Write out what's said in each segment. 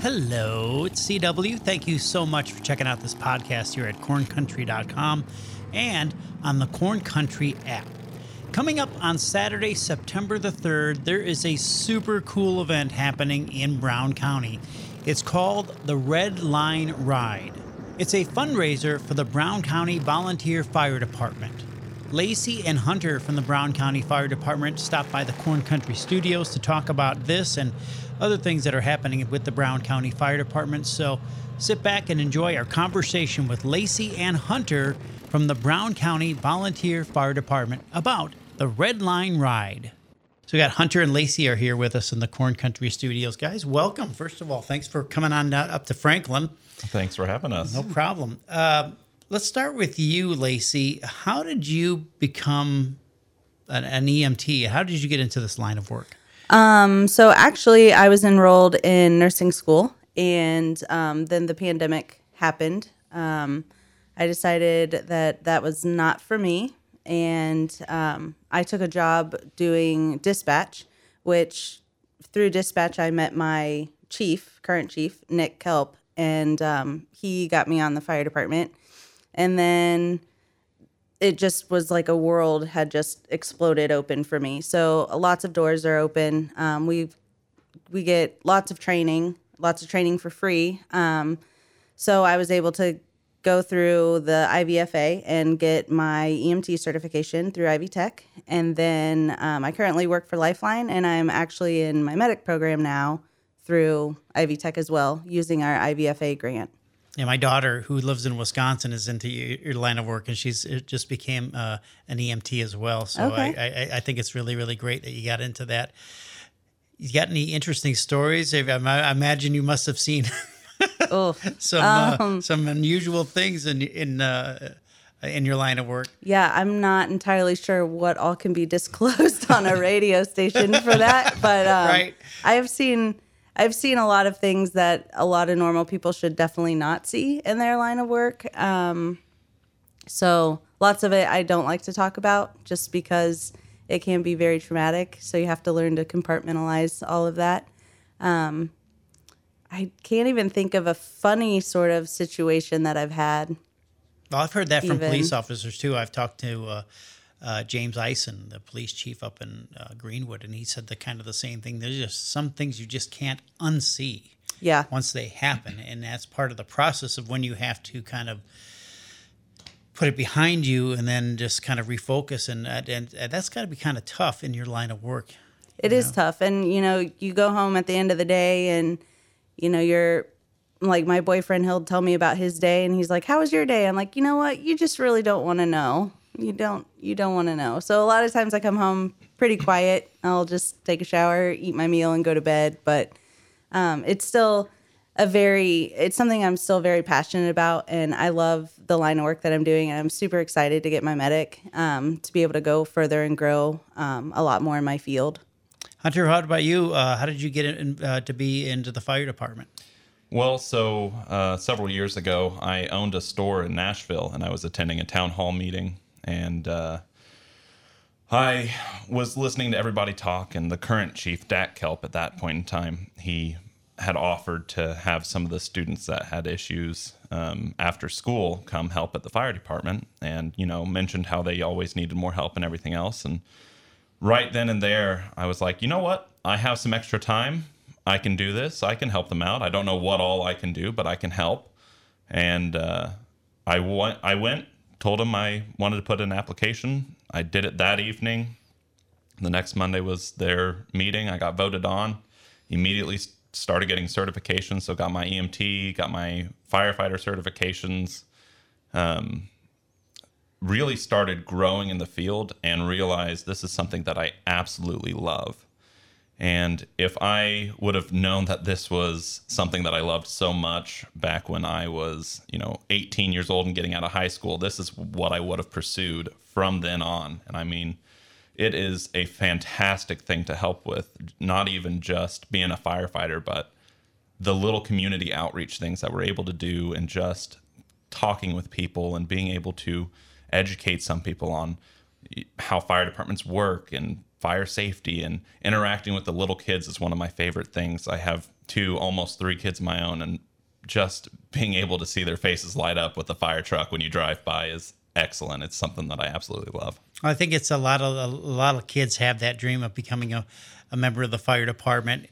Hello, it's CW. Thank you so much for checking out this podcast here at corncountry.com and on the Corn Country app. Coming up on Saturday, September the 3rd, there is a super cool event happening in Brown County. It's called the Red Line Ride. It's a fundraiser for the Brown County Volunteer Fire Department. Lacey and Hunter from the Brown County Fire Department stopped by the Corn Country Studios to talk about this and other things that are happening with the Brown County Fire Department. So sit back and enjoy our conversation with Lacey and Hunter from the Brown County Volunteer Fire Department about the Red Line Ride. So we got Hunter and Lacey are here with us in the Corn Country Studios. Guys, welcome. First of all, thanks for coming on up to Franklin. Thanks for having us. No problem. Uh, let's start with you, Lacey. How did you become an, an EMT? How did you get into this line of work? Um, so actually, I was enrolled in nursing school, and um, then the pandemic happened. Um, I decided that that was not for me, and um, I took a job doing dispatch, which through dispatch I met my chief, current chief, Nick Kelp, and um, he got me on the fire department, and then it just was like a world had just exploded open for me. So uh, lots of doors are open. Um, we we get lots of training, lots of training for free. Um, so I was able to go through the IVFA and get my EMT certification through Ivy Tech, and then um, I currently work for Lifeline, and I'm actually in my medic program now through Ivy Tech as well, using our IVFA grant. Yeah, my daughter, who lives in Wisconsin, is into your, your line of work, and she's it just became uh, an EMT as well. So Okay. I, I, I think it's really, really great that you got into that. You got any interesting stories? I, I imagine you must have seen some uh, some unusual things in in uh, in your line of work. Yeah, I'm not entirely sure what all can be disclosed on a radio station for that, but um, Right. I've seen I've seen a lot of things that a lot of normal people should definitely not see in their line of work. Um, so lots of it I don't like to talk about just because it can be very traumatic. So you have to learn to compartmentalize all of that. Um, I can't even think of a funny sort of situation that I've had. Well, I've heard that from police officers too. I've talked to uh, uh, James Ison, the police chief up in uh, Greenwood, and he said the kind of the same thing. There's just some things you just can't unsee Yeah. once they happen, and that's part of the process of when you have to kind of put it behind you and then just kind of refocus, and and, and that's got to be kind of tough in your line of work. It is tough. And, you know, you go home at the end of the day and, you know, you're like my boyfriend, he'll tell me about his day and he's like, How was your day? I'm like, you know what? You just really don't want to know. You don't you don't want to know. So a lot of times I come home pretty quiet. I'll just take a shower, eat my meal and go to bed. But um, it's still a very it's something I'm still very passionate about and I love the line of work that I'm doing and I'm super excited to get my medic um, to be able to go further and grow um, a lot more in my field. Hunter, how about you? Uh, how did you get in, uh, to be into the fire department? Well, so uh, several years ago, I owned a store in Nashville, and I was attending a town hall meeting, and uh, I was listening to everybody talk. And the current chief, Dak Kelp, at that point in time, he had offered to have some of the students that had issues um, after school come help at the fire department, and you know mentioned how they always needed more help and everything else, and right then and there, I was like, you know what? I have some extra time. I can do this. I can help them out. I don't know what all I can do, but I can help. And uh, I went. I went. Told them I wanted to put an application. I did it that evening. The next Monday was their meeting. I got voted on. Immediately started getting certifications. So got my EMT, got my firefighter certifications um, really started growing in the field and realized this is something that I absolutely love. And if I would have known that this was something that I loved so much back when I was, you know, 18 years old and getting out of high school, this is what I would have pursued from then on. And I mean, it is a fantastic thing to help with, not even just being a firefighter, but the little community outreach things that we're able to do and just talking with people and being able to educate some people on how fire departments work and fire safety and interacting with the little kids is one of my favorite things. I have two, almost three kids of my own, and just being able to see their faces light up with the fire truck when you drive by is excellent. It's something that I absolutely love. I think it's a lot of a lot of kids have that dream of becoming a, a member of the fire department.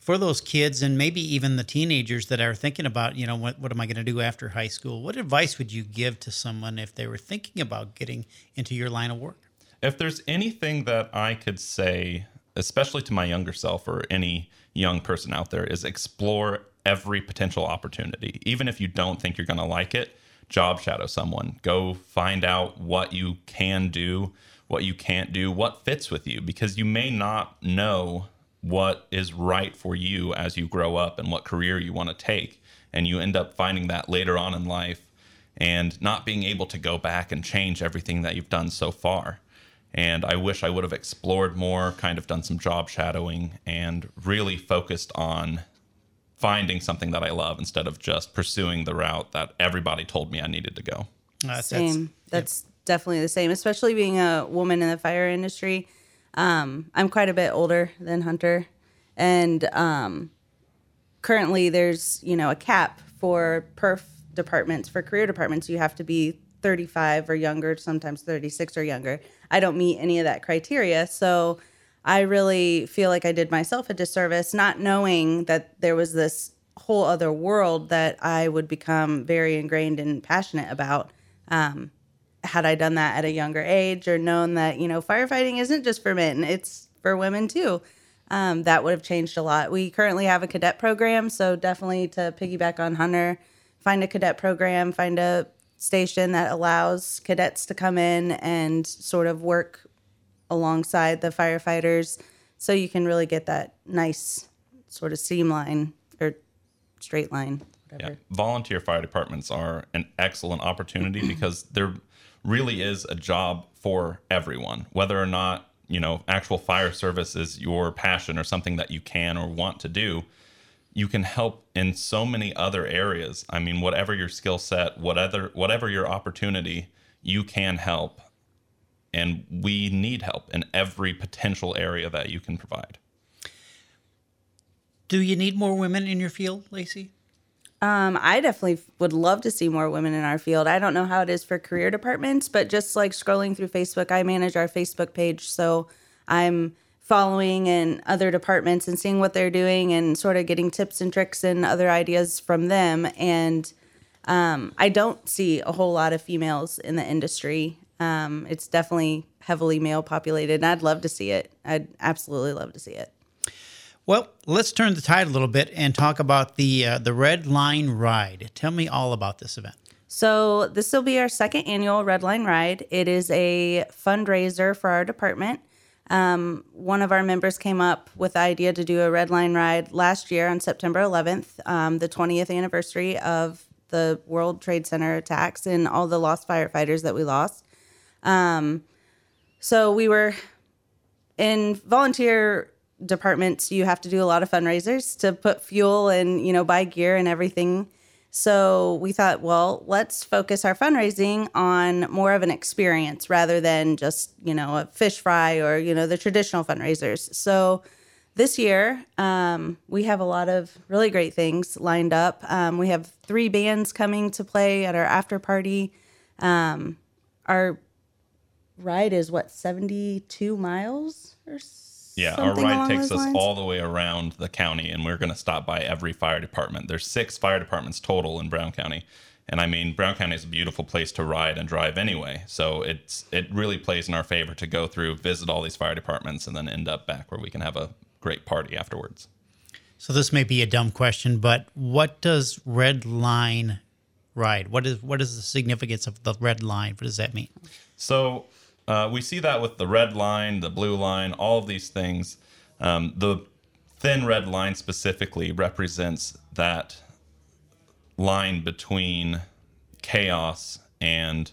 For those kids and maybe even the teenagers that are thinking about, you know, what, what am I going to do after high school? What advice would you give to someone if they were thinking about getting into your line of work? If there's anything that I could say, especially to my younger self or any young person out there, is explore every potential opportunity. Even if you don't think you're going to like it, job shadow someone. Go find out what you can do, what you can't do, what fits with you, because you may not know what is right for you as you grow up and what career you want to take. And you end up finding that later on in life and not being able to go back and change everything that you've done so far. And I wish I would have explored more, kind of done some job shadowing, and really focused on finding something that I love instead of just pursuing the route that everybody told me I needed to go. Uh, same. That's, that's definitely the same, especially being a woman in the fire industry. Um, I'm quite a bit older than Hunter, and um, currently there's you know a cap for perf departments for career departments. You have to be 35 or younger, sometimes 36 or younger. I don't meet any of that criteria, so I really feel like I did myself a disservice not knowing that there was this whole other world that I would become very ingrained and passionate about. Um, had I done that at a younger age or known that, you know, firefighting isn't just for men, it's for women too, um, that would have changed a lot. We currently have a cadet program, so definitely to piggyback on Hunter, find a cadet program, find a station that allows cadets to come in and sort of work alongside the firefighters so you can really get that nice sort of seam line or straight line. Whatever. Yeah. Volunteer fire departments are an excellent opportunity because there really is a job for everyone, whether or not, you know, actual fire service is your passion or something that you can or want to do. You can help in so many other areas. I mean, whatever your skill set, whatever whatever your opportunity, you can help and we need help in every potential area that you can provide. Do you need more women in your field, Lacey? Um, I definitely would love to see more women in our field. I don't know how it is for career departments, but just like scrolling through Facebook, I manage our Facebook page. So I'm following in other departments and seeing what they're doing and sort of getting tips and tricks and other ideas from them. And um, I don't see a whole lot of females in the industry. Um, it's definitely heavily male populated, and I'd love to see it. I'd absolutely love to see it. Well, let's turn the tide a little bit and talk about the uh, the Red Line Ride. Tell me all about this event. So this will be our second annual Red Line Ride. It is a fundraiser for our department. Um, one of our members came up with the idea to do a Red Line Ride last year on September 11th, um, the 20th anniversary of the World Trade Center attacks and all the lost firefighters that we lost. Um, so we were in volunteer departments. You have to do a lot of fundraisers to put fuel and you know buy gear and everything. So we thought, well, let's focus our fundraising on more of an experience rather than just you know a fish fry or you know the traditional fundraisers. So this year um, we have a lot of really great things lined up. Um, we have three bands coming to play at our after party. Um, our ride is what 72 miles or yeah our ride takes us lines? all the way around the county and we're going to stop by every fire department. There's six fire departments total in brown county and i mean brown county is a beautiful place to ride and drive anyway so it's it really plays in our favor to go through visit all these fire departments and then end up back where we can have a great party afterwards. So this may be a dumb question but what does red line ride? What is what is the significance of the red line? What does that mean? So uh, we see that with the red line, the blue line, all of these things. Um, the thin red line specifically represents that line between chaos and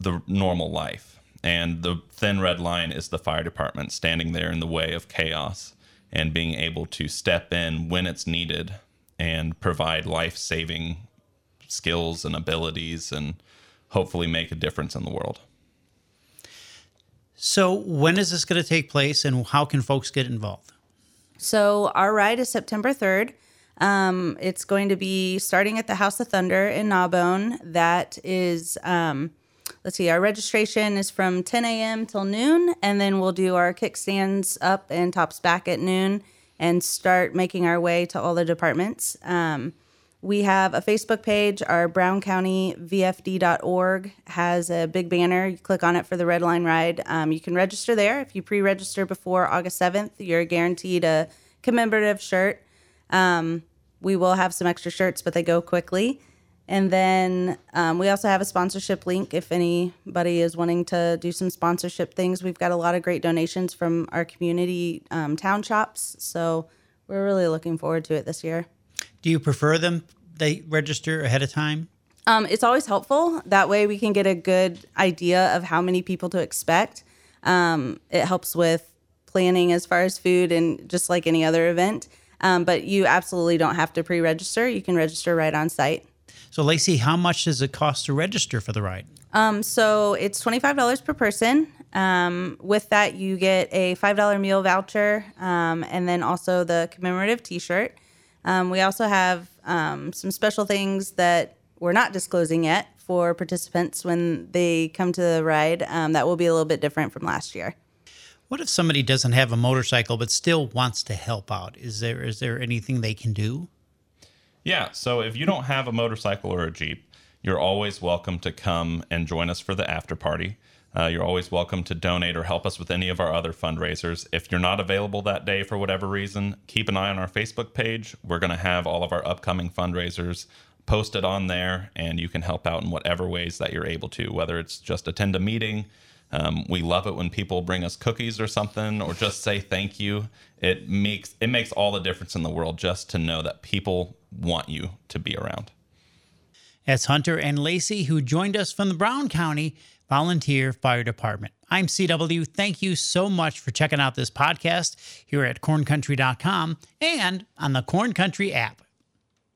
the normal life. And the thin red line is the fire department standing there in the way of chaos and being able to step in when it's needed and provide life saving skills and abilities and hopefully make a difference in the world. So, when is this going to take place and how can folks get involved? So, our ride is September 3rd. Um, it's going to be starting at the House of Thunder in Gnawbone. That is, um, let's see, our registration is from 10 a.m. till noon, and then we'll do our kickstands up and tops back at noon and start making our way to all the departments. Um, we have a Facebook page. Our Brown County VFD.org has a big banner. You click on it for the Red Line Ride. Um, you can register there. If you pre register before August 7th, you're guaranteed a commemorative shirt. Um, we will have some extra shirts, but they go quickly. And then um, we also have a sponsorship link if anybody is wanting to do some sponsorship things. We've got a lot of great donations from our community um, town shops. So we're really looking forward to it this year. Do you prefer them they register ahead of time? Um, it's always helpful. That way we can get a good idea of how many people to expect. Um, it helps with planning as far as food and just like any other event. Um, but you absolutely don't have to pre register. You can register right on site. So, Lacey, how much does it cost to register for the ride? Um, so it's $25 per person. Um, with that, you get a $5 meal voucher um, and then also the commemorative t shirt. Um, we also have um, some special things that we're not disclosing yet for participants when they come to the ride um, that will be a little bit different from last year. What if somebody doesn't have a motorcycle but still wants to help out? Is there is there anything they can do? Yeah, so if you don't have a motorcycle or a Jeep, you're always welcome to come and join us for the after party. Uh, you're always welcome to donate or help us with any of our other fundraisers. If you're not available that day for whatever reason, keep an eye on our Facebook page. We're going to have all of our upcoming fundraisers posted on there, and you can help out in whatever ways that you're able to, whether it's just attend a meeting. Um, we love it when people bring us cookies or something, or just say thank you. It makes it makes all the difference in the world just to know that people want you to be around. That's Hunter and Lacey, who joined us from the Brown County Volunteer Fire Department. I'm CW. Thank you so much for checking out this podcast here at corncountry.com and on the Corn Country app.